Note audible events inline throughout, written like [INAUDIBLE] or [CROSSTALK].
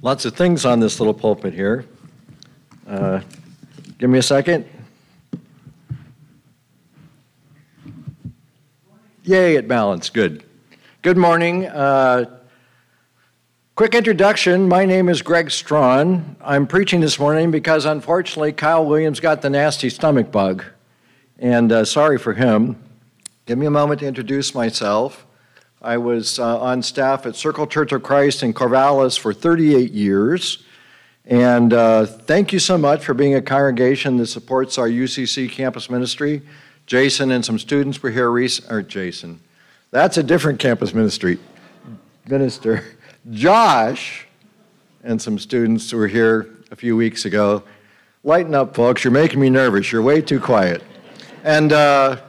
Lots of things on this little pulpit here. Uh, give me a second. Yay, it balanced. Good. Good morning. Uh, quick introduction. My name is Greg Strawn. I'm preaching this morning because unfortunately Kyle Williams got the nasty stomach bug. And uh, sorry for him. Give me a moment to introduce myself. I was uh, on staff at Circle Church of Christ in Corvallis for 38 years. And uh, thank you so much for being a congregation that supports our UCC campus ministry. Jason and some students were here recently, or Jason, that's a different campus ministry. Minister Josh and some students were here a few weeks ago. Lighten up, folks. You're making me nervous. You're way too quiet. And uh,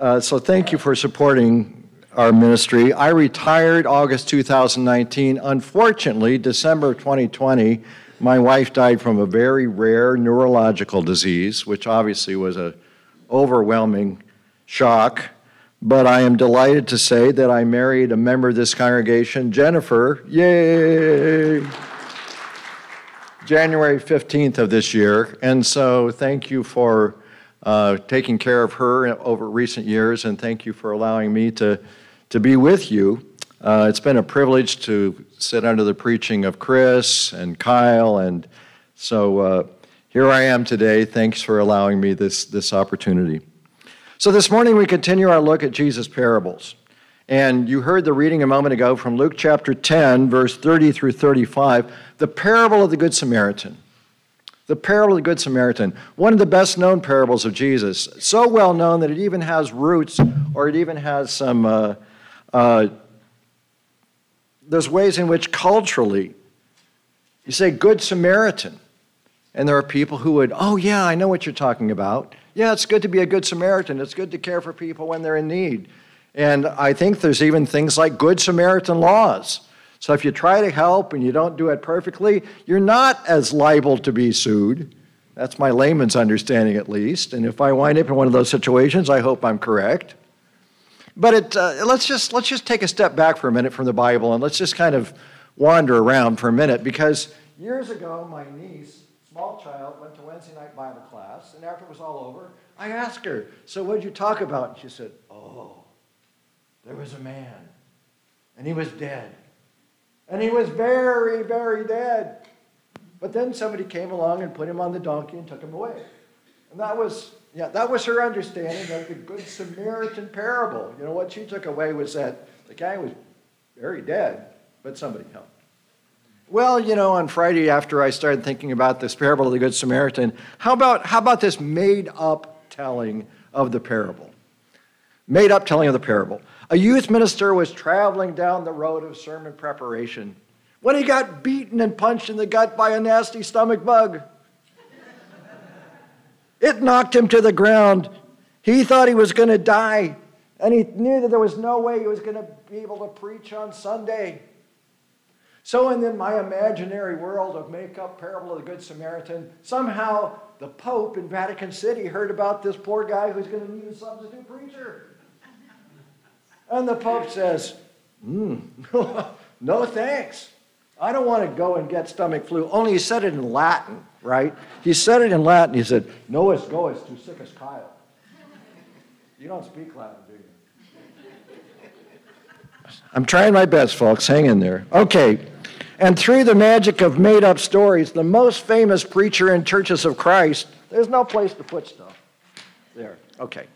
uh, so thank you for supporting our ministry. I retired August 2019. Unfortunately, December 2020, my wife died from a very rare neurological disease, which obviously was an overwhelming shock. But I am delighted to say that I married a member of this congregation, Jennifer. Yay! January 15th of this year. And so thank you for uh, taking care of her over recent years, and thank you for allowing me to to be with you. Uh, it's been a privilege to sit under the preaching of Chris and Kyle, and so uh, here I am today. Thanks for allowing me this, this opportunity. So, this morning we continue our look at Jesus' parables. And you heard the reading a moment ago from Luke chapter 10, verse 30 through 35, the parable of the Good Samaritan. The parable of the Good Samaritan, one of the best known parables of Jesus. So well known that it even has roots or it even has some. Uh, uh, there's ways in which culturally, you say Good Samaritan, and there are people who would, oh, yeah, I know what you're talking about. Yeah, it's good to be a good Samaritan. It's good to care for people when they're in need. And I think there's even things like Good Samaritan laws. So if you try to help and you don't do it perfectly, you're not as liable to be sued. That's my layman's understanding, at least. And if I wind up in one of those situations, I hope I'm correct. But it, uh, let's, just, let's just take a step back for a minute from the Bible and let's just kind of wander around for a minute because years ago, my niece, small child, went to Wednesday night Bible class, and after it was all over, I asked her, So what did you talk about? And she said, Oh, there was a man, and he was dead. And he was very, very dead. But then somebody came along and put him on the donkey and took him away. And that was yeah, that was her understanding of the Good Samaritan parable. You know, what she took away was that the guy was very dead, but somebody helped. Well, you know, on Friday after I started thinking about this parable of the Good Samaritan, how about, how about this made up telling of the parable? Made up telling of the parable. A youth minister was traveling down the road of sermon preparation when he got beaten and punched in the gut by a nasty stomach bug. It knocked him to the ground. He thought he was going to die, and he knew that there was no way he was going to be able to preach on Sunday. So, in my imaginary world of make up parable of the Good Samaritan, somehow the Pope in Vatican City heard about this poor guy who's going to need a substitute preacher. And the Pope says, mm, [LAUGHS] No thanks. I don't want to go and get stomach flu. Only he said it in Latin right? He said it in Latin. He said, Nois goes tu siccus Kyle. You don't speak Latin, do you? I'm trying my best, folks. Hang in there. Okay. And through the magic of made up stories, the most famous preacher in churches of Christ, there's no place to put stuff. There. Okay.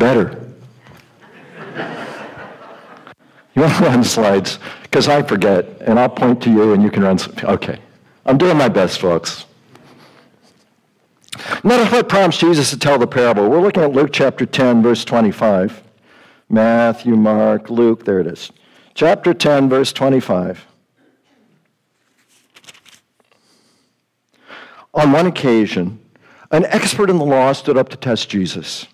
Better. you want to run slides? Because I forget, and I'll point to you and you can run. Okay. I'm doing my best, folks. Notice what prompts Jesus to tell the parable. We're looking at Luke chapter 10, verse 25. Matthew, Mark, Luke, there it is. Chapter 10, verse 25. On one occasion, an expert in the law stood up to test Jesus.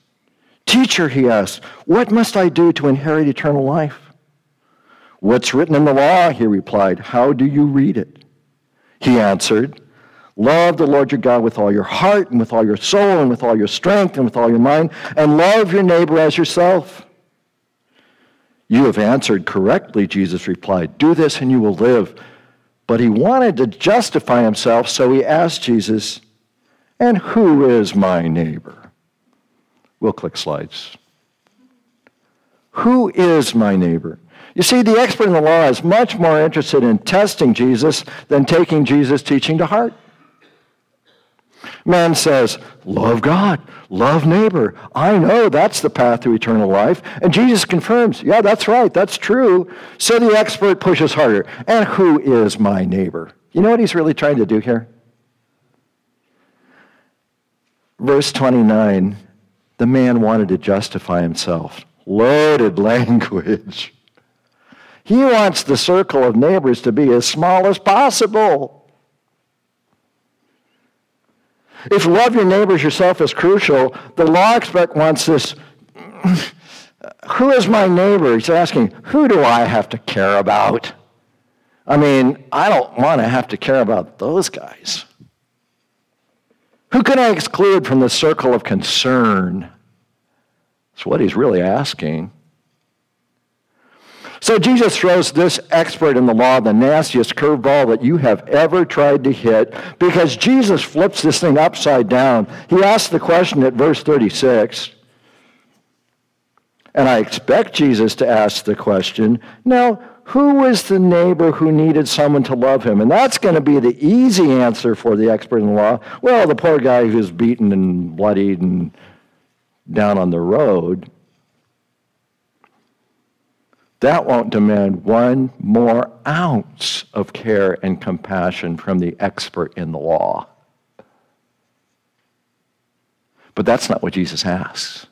Teacher, he asked, what must I do to inherit eternal life? What's written in the law? He replied. How do you read it? He answered, Love the Lord your God with all your heart and with all your soul and with all your strength and with all your mind, and love your neighbor as yourself. You have answered correctly, Jesus replied. Do this and you will live. But he wanted to justify himself, so he asked Jesus, And who is my neighbor? We'll click slides. Who is my neighbor? You see, the expert in the law is much more interested in testing Jesus than taking Jesus' teaching to heart. Man says, Love God, love neighbor. I know that's the path to eternal life. And Jesus confirms, Yeah, that's right, that's true. So the expert pushes harder. And who is my neighbor? You know what he's really trying to do here? Verse 29 the man wanted to justify himself. Loaded [LAUGHS] language. He wants the circle of neighbors to be as small as possible. If love your neighbors yourself is crucial, the law expert wants this. [CLEARS THROAT] Who is my neighbor? He's asking, who do I have to care about? I mean, I don't want to have to care about those guys. Who can I exclude from the circle of concern? That's what he's really asking. So Jesus throws this expert in the law the nastiest curveball that you have ever tried to hit because Jesus flips this thing upside down. He asks the question at verse 36. And I expect Jesus to ask the question now, who was the neighbor who needed someone to love him? And that's going to be the easy answer for the expert in the law. Well, the poor guy who's beaten and bloodied and down on the road that won't demand one more ounce of care and compassion from the expert in the law. But that's not what Jesus asks.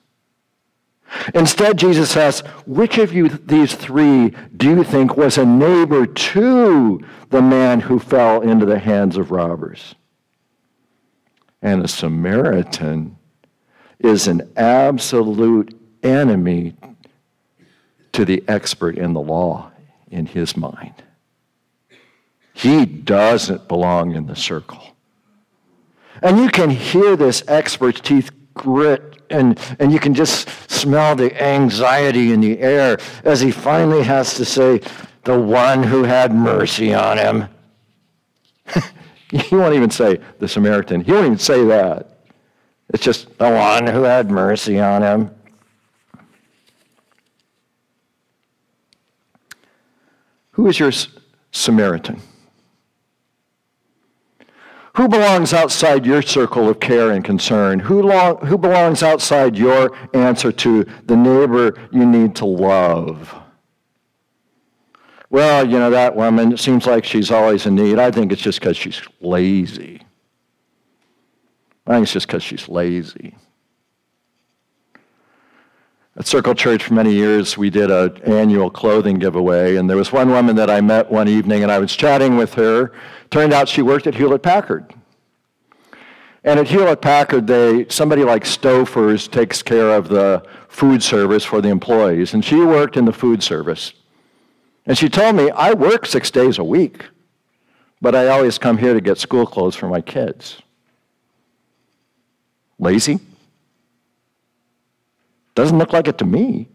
Instead, Jesus asks, which of you, these three, do you think was a neighbor to the man who fell into the hands of robbers? And a Samaritan is an absolute enemy to the expert in the law in his mind. He doesn't belong in the circle. And you can hear this expert's teeth grit, and, and you can just smell the anxiety in the air as he finally has to say, The one who had mercy on him. [LAUGHS] he won't even say the Samaritan. He won't even say that. It's just the one who had mercy on him. Who is your Samaritan? Who belongs outside your circle of care and concern? Who, long, who belongs outside your answer to the neighbor you need to love? Well, you know, that woman, it seems like she's always in need. I think it's just because she's lazy. I think it's just because she's lazy. At Circle Church for many years, we did an annual clothing giveaway, and there was one woman that I met one evening, and I was chatting with her. Turned out she worked at Hewlett Packard. And at Hewlett Packard, they somebody like Stouffer's takes care of the food service for the employees, and she worked in the food service. And she told me, I work six days a week, but I always come here to get school clothes for my kids. Lazy? Doesn't look like it to me.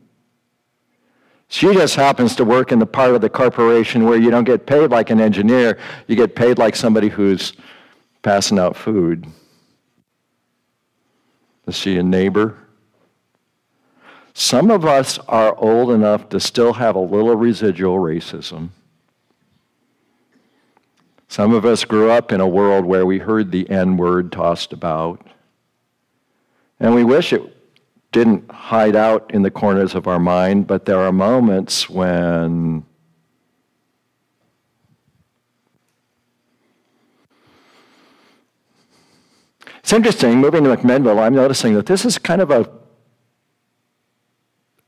She just happens to work in the part of the corporation where you don't get paid like an engineer, you get paid like somebody who's passing out food. Is she a neighbor? Some of us are old enough to still have a little residual racism. Some of us grew up in a world where we heard the N word tossed about. And we wish it didn't hide out in the corners of our mind, but there are moments when It's interesting, moving to McMinnville, I'm noticing that this is kind of a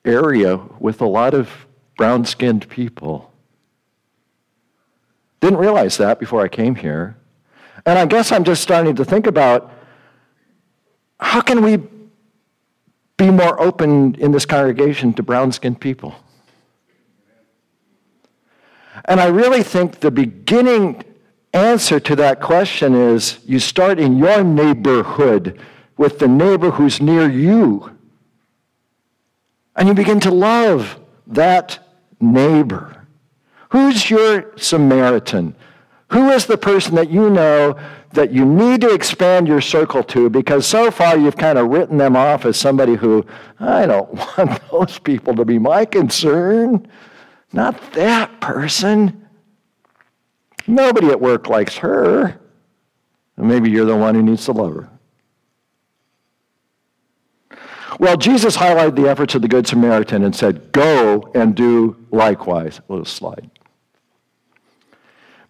area with a lot of brown-skinned people. Didn't realize that before I came here. And I guess I'm just starting to think about how can we be more open in this congregation to brown-skinned people? And I really think the beginning answer to that question is you start in your neighborhood with the neighbor who's near you. And you begin to love that neighbor. Who's your Samaritan? Who is the person that you know that you need to expand your circle to because so far you've kind of written them off as somebody who, I don't [LAUGHS] want those people to be my concern. Not that person. Nobody at work likes her. And maybe you're the one who needs to love her. Well, Jesus highlighted the efforts of the Good Samaritan and said, Go and do likewise. A little slide.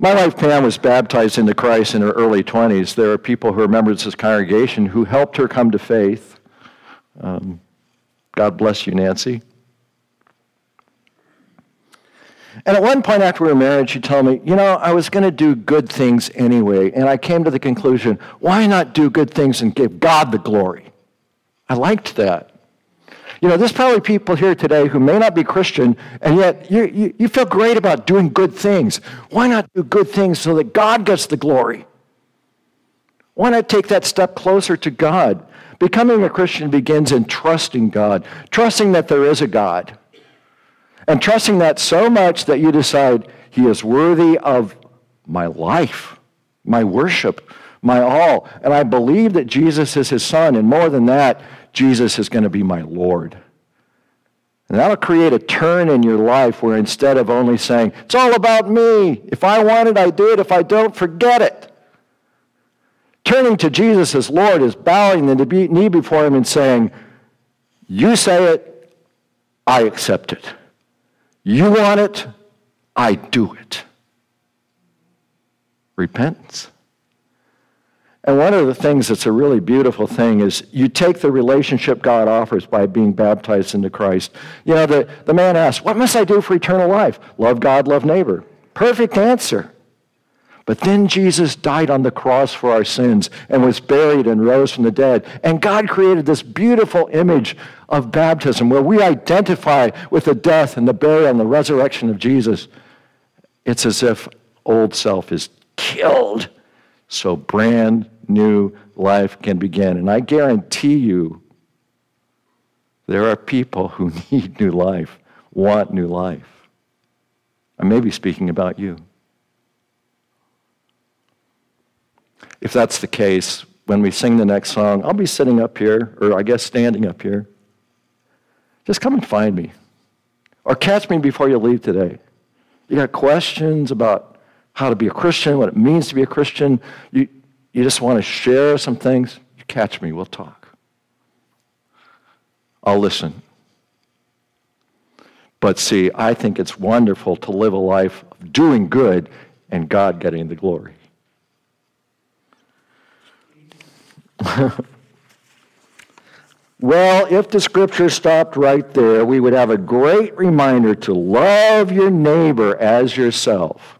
My wife Pam was baptized into Christ in her early 20s. There are people who are members of this congregation who helped her come to faith. Um, God bless you, Nancy. And at one point after we were married, she told me, you know, I was going to do good things anyway. And I came to the conclusion, why not do good things and give God the glory? I liked that. You know, there's probably people here today who may not be Christian, and yet you, you, you feel great about doing good things. Why not do good things so that God gets the glory? Why not take that step closer to God? Becoming a Christian begins in trusting God, trusting that there is a God and trusting that so much that you decide he is worthy of my life, my worship, my all. And I believe that Jesus is his son. And more than that, Jesus is going to be my Lord. And that'll create a turn in your life where instead of only saying, it's all about me. If I want it, I do it. If I don't, forget it. Turning to Jesus as Lord is bowing the knee before him and saying, You say it, I accept it. You want it, I do it. Repentance. And one of the things that's a really beautiful thing is you take the relationship God offers by being baptized into Christ. You know, the, the man asks, What must I do for eternal life? Love God, love neighbor. Perfect answer. But then Jesus died on the cross for our sins and was buried and rose from the dead. And God created this beautiful image of baptism where we identify with the death and the burial and the resurrection of Jesus. It's as if old self is killed so brand new life can begin. And I guarantee you, there are people who [LAUGHS] need new life, want new life. I may be speaking about you. if that's the case, when we sing the next song, I'll be sitting up here, or I guess standing up here. Just come and find me. Or catch me before you leave today. You got questions about how to be a Christian, what it means to be a Christian. You, you just want to share some things. You catch me, we'll talk. I'll listen. But see, I think it's wonderful to live a life of doing good and God getting the glory. [LAUGHS] well, if the scripture stopped right there, we would have a great reminder to love your neighbor as yourself.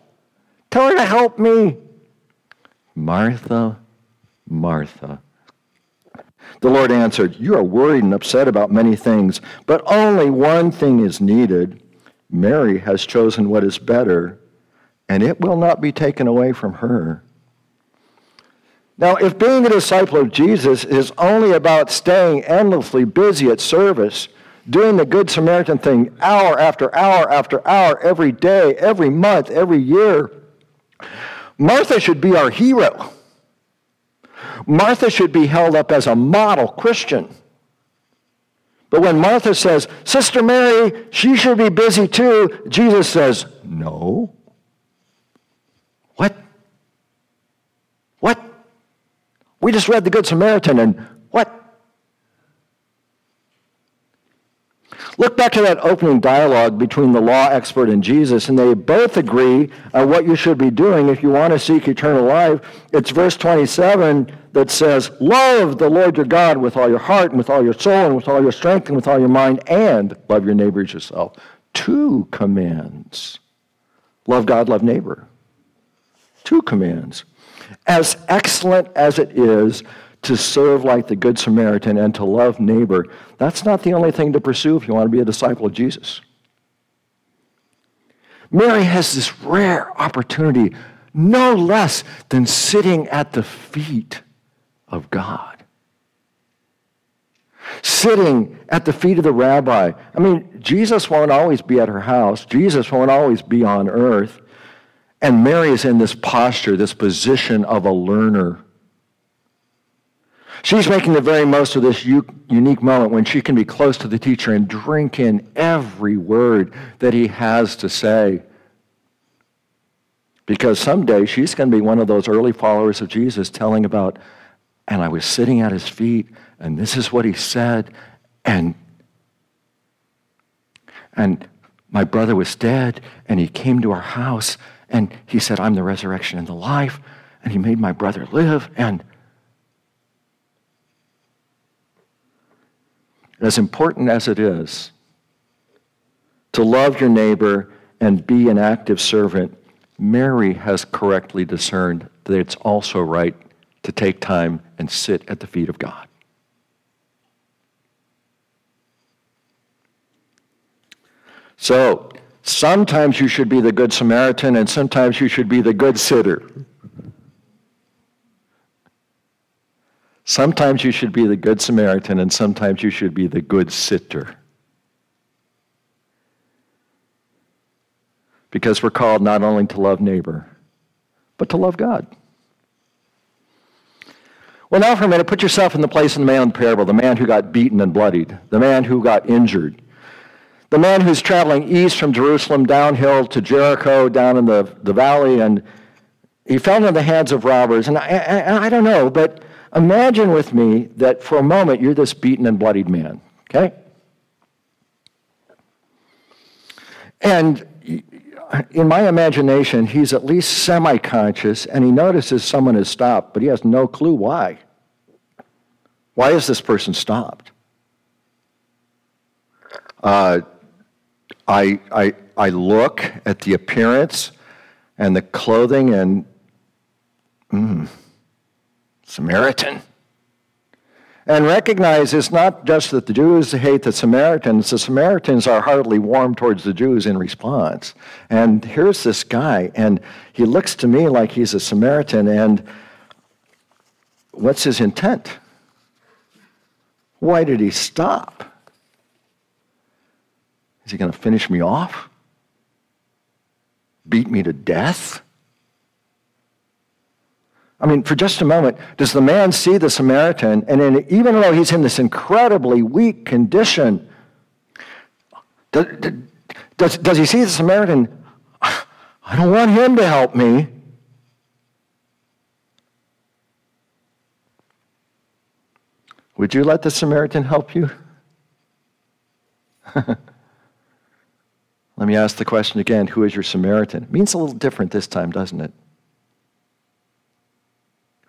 Tell her to help me. Martha, Martha. The Lord answered, You are worried and upset about many things, but only one thing is needed. Mary has chosen what is better, and it will not be taken away from her. Now, if being a disciple of Jesus is only about staying endlessly busy at service, doing the Good Samaritan thing hour after hour after hour, every day, every month, every year, Martha should be our hero. Martha should be held up as a model Christian. But when Martha says, Sister Mary, she should be busy too, Jesus says, No. What? What? We just read the Good Samaritan and what? Look back to that opening dialogue between the law expert and Jesus, and they both agree on what you should be doing if you want to seek eternal life. It's verse 27 that says, Love the Lord your God with all your heart, and with all your soul, and with all your strength, and with all your mind, and love your neighbor as yourself. Two commands. Love God, love neighbor. Two commands. As excellent as it is to serve like the Good Samaritan and to love neighbor, that's not the only thing to pursue if you want to be a disciple of Jesus. Mary has this rare opportunity, no less than sitting at the feet of God. Sitting at the feet of the rabbi. I mean, Jesus won't always be at her house, Jesus won't always be on earth. And Mary is in this posture, this position of a learner. She's making the very most of this u- unique moment when she can be close to the teacher and drink in every word that he has to say. Because someday she's going to be one of those early followers of Jesus telling about, and I was sitting at his feet, and this is what he said, and and my brother was dead, and he came to our house, and he said, I'm the resurrection and the life. And he made my brother live. And as important as it is to love your neighbor and be an active servant, Mary has correctly discerned that it's also right to take time and sit at the feet of God. So, Sometimes you should be the Good Samaritan, and sometimes you should be the good sitter. Sometimes you should be the Good Samaritan, and sometimes you should be the good sitter. Because we're called not only to love neighbor, but to love God. Well, now for a minute, put yourself in the place of the man in the parable, the man who got beaten and bloodied, the man who got injured the man who's traveling east from Jerusalem downhill to Jericho, down in the, the valley, and he fell into the hands of robbers. And I, I, I don't know, but imagine with me that for a moment you're this beaten and bloodied man, okay? And in my imagination, he's at least semi conscious and he notices someone has stopped, but he has no clue why. Why is this person stopped? Uh, I, I, I look at the appearance and the clothing and, mm, Samaritan. And recognize it's not just that the Jews hate the Samaritans, the Samaritans are hardly warm towards the Jews in response. And here's this guy, and he looks to me like he's a Samaritan, and what's his intent? Why did he stop? Is he going to finish me off? Beat me to death? I mean, for just a moment, does the man see the Samaritan, and in, even though he's in this incredibly weak condition, does, does, does he see the Samaritan? I don't want him to help me. Would you let the Samaritan help you? [LAUGHS] Let me ask the question again who is your Samaritan? It means a little different this time, doesn't it?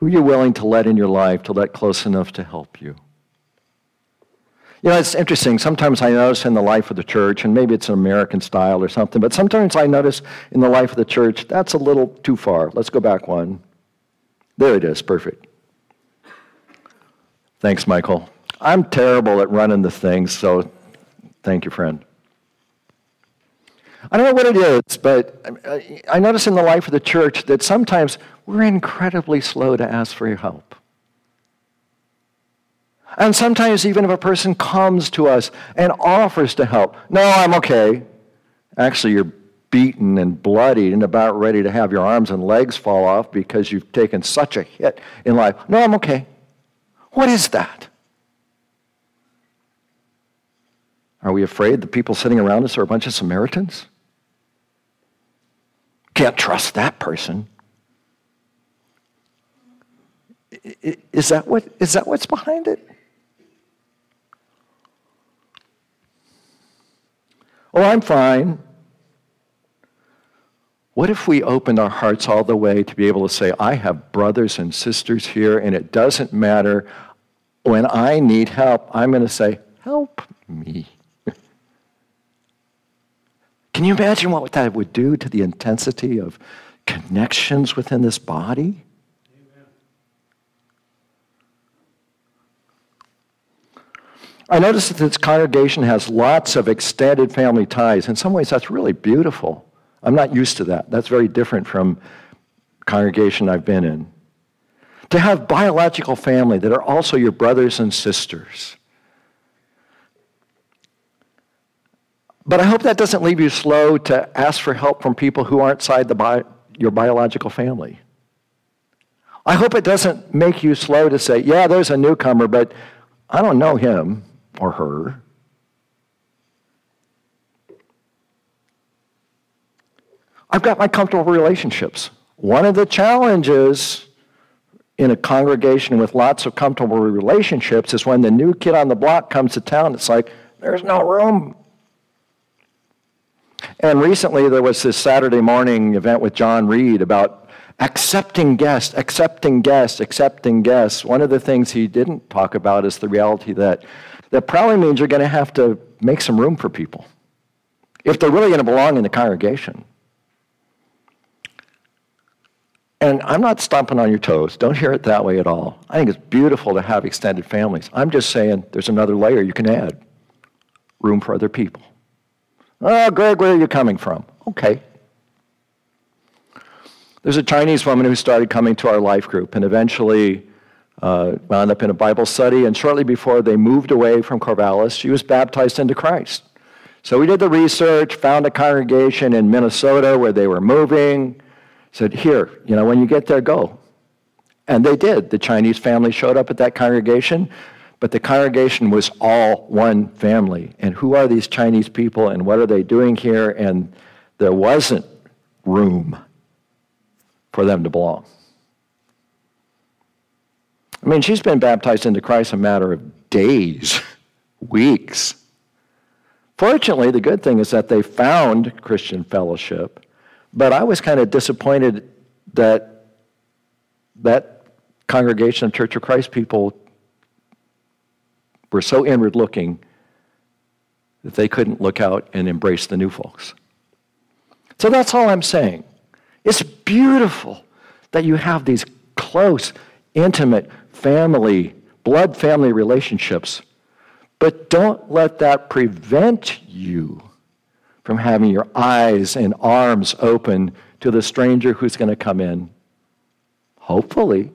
Who you're willing to let in your life, to let close enough to help you? You know, it's interesting. Sometimes I notice in the life of the church, and maybe it's an American style or something, but sometimes I notice in the life of the church, that's a little too far. Let's go back one. There it is. Perfect. Thanks, Michael. I'm terrible at running the things, so thank you, friend. I don't know what it is, but I notice in the life of the church that sometimes we're incredibly slow to ask for your help. And sometimes, even if a person comes to us and offers to help, no, I'm okay. Actually, you're beaten and bloodied and about ready to have your arms and legs fall off because you've taken such a hit in life. No, I'm okay. What is that? Are we afraid the people sitting around us are a bunch of Samaritans? Can't trust that person. Is that, what, is that what's behind it? Oh, I'm fine. What if we opened our hearts all the way to be able to say, I have brothers and sisters here, and it doesn't matter. When I need help, I'm going to say, Help me. Can you imagine what that would do to the intensity of connections within this body? I notice that this congregation has lots of extended family ties. In some ways, that's really beautiful. I'm not used to that. That's very different from congregation I've been in. To have biological family that are also your brothers and sisters. But I hope that doesn't leave you slow to ask for help from people who aren't inside the bi- your biological family. I hope it doesn't make you slow to say, yeah, there's a newcomer, but I don't know him or her. I've got my comfortable relationships. One of the challenges in a congregation with lots of comfortable relationships is when the new kid on the block comes to town, it's like, there's no room. And recently there was this Saturday morning event with John Reed about accepting guests, accepting guests, accepting guests. One of the things he didn't talk about is the reality that that probably means you're going to have to make some room for people if they're really going to belong in the congregation. And I'm not stomping on your toes. Don't hear it that way at all. I think it's beautiful to have extended families. I'm just saying there's another layer you can add room for other people. Oh, Greg, where are you coming from? Okay. There's a Chinese woman who started coming to our life group, and eventually uh, wound up in a Bible study, and shortly before they moved away from Corvallis, she was baptized into Christ. So we did the research, found a congregation in Minnesota where they were moving, said, Here, you know, when you get there, go. And they did. The Chinese family showed up at that congregation, but the congregation was all one family. And who are these Chinese people and what are they doing here? And there wasn't room for them to belong. I mean, she's been baptized into Christ a matter of days, [LAUGHS] weeks. Fortunately, the good thing is that they found Christian fellowship, but I was kind of disappointed that that congregation of Church of Christ people were so inward looking that they couldn't look out and embrace the new folks. So that's all I'm saying. It's beautiful that you have these close, intimate, family, blood family relationships. But don't let that prevent you from having your eyes and arms open to the stranger who's going to come in, hopefully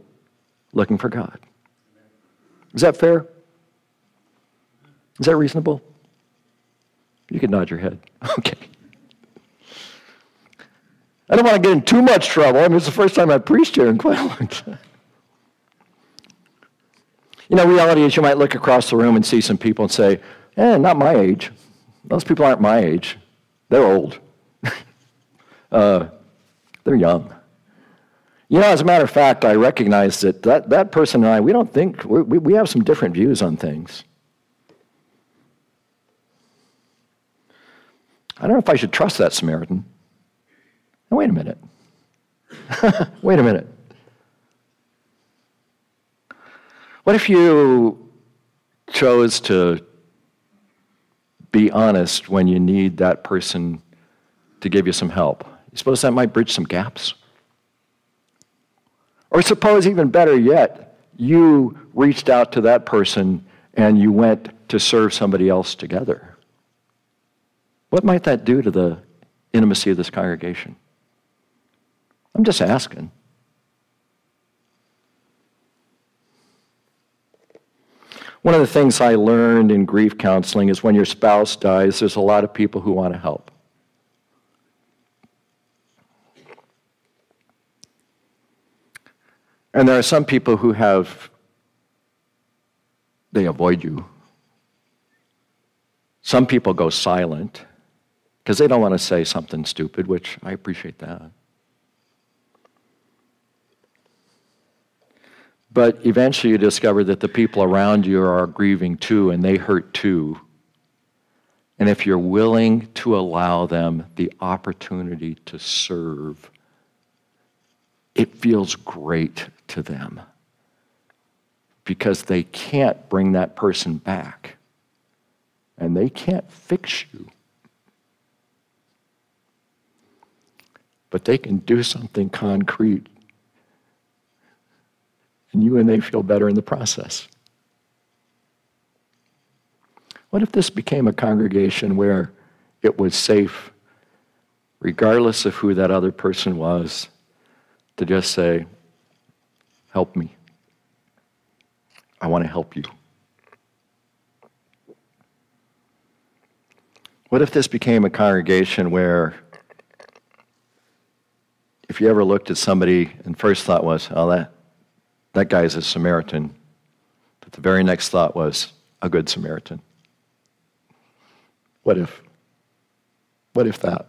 looking for God. Is that fair? Is that reasonable? You can nod your head. [LAUGHS] Okay. I don't want to get in too much trouble. I mean, it's the first time I've preached here in quite a long time. You know, reality is you might look across the room and see some people and say, eh, not my age. Those people aren't my age. They're old. [LAUGHS] uh, they're young. You know, as a matter of fact, I recognize that that, that person and I, we don't think, we, we have some different views on things. I don't know if I should trust that Samaritan. Now, wait a minute. [LAUGHS] wait a minute. What if you chose to be honest when you need that person to give you some help? You suppose that might bridge some gaps? Or suppose, even better yet, you reached out to that person and you went to serve somebody else together. What might that do to the intimacy of this congregation? I'm just asking. One of the things I learned in grief counseling is when your spouse dies, there's a lot of people who want to help. And there are some people who have, they avoid you. Some people go silent because they don't want to say something stupid, which I appreciate that. But eventually you discover that the people around you are grieving too, and they hurt too. And if you're willing to allow them the opportunity to serve, it feels great to them because they can't bring that person back and they can't fix you. But they can do something concrete and you and they feel better in the process. What if this became a congregation where it was safe, regardless of who that other person was, to just say, Help me. I want to help you. What if this became a congregation where if you ever looked at somebody and first thought was, oh, that, that guy's a Samaritan. But the very next thought was, a good Samaritan. What if? What if that?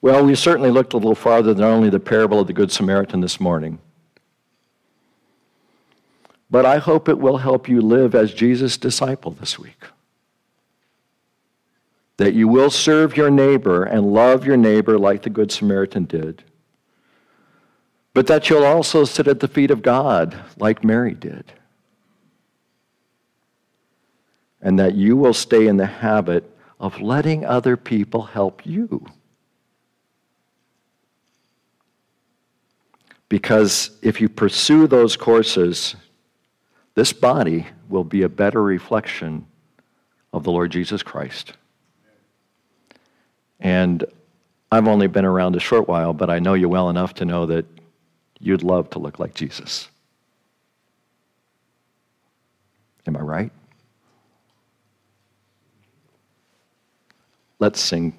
Well, we certainly looked a little farther than only the parable of the Good Samaritan this morning. But I hope it will help you live as Jesus' disciple this week. That you will serve your neighbor and love your neighbor like the Good Samaritan did, but that you'll also sit at the feet of God like Mary did, and that you will stay in the habit of letting other people help you. Because if you pursue those courses, this body will be a better reflection of the Lord Jesus Christ. And I've only been around a short while, but I know you well enough to know that you'd love to look like Jesus. Am I right? Let's sing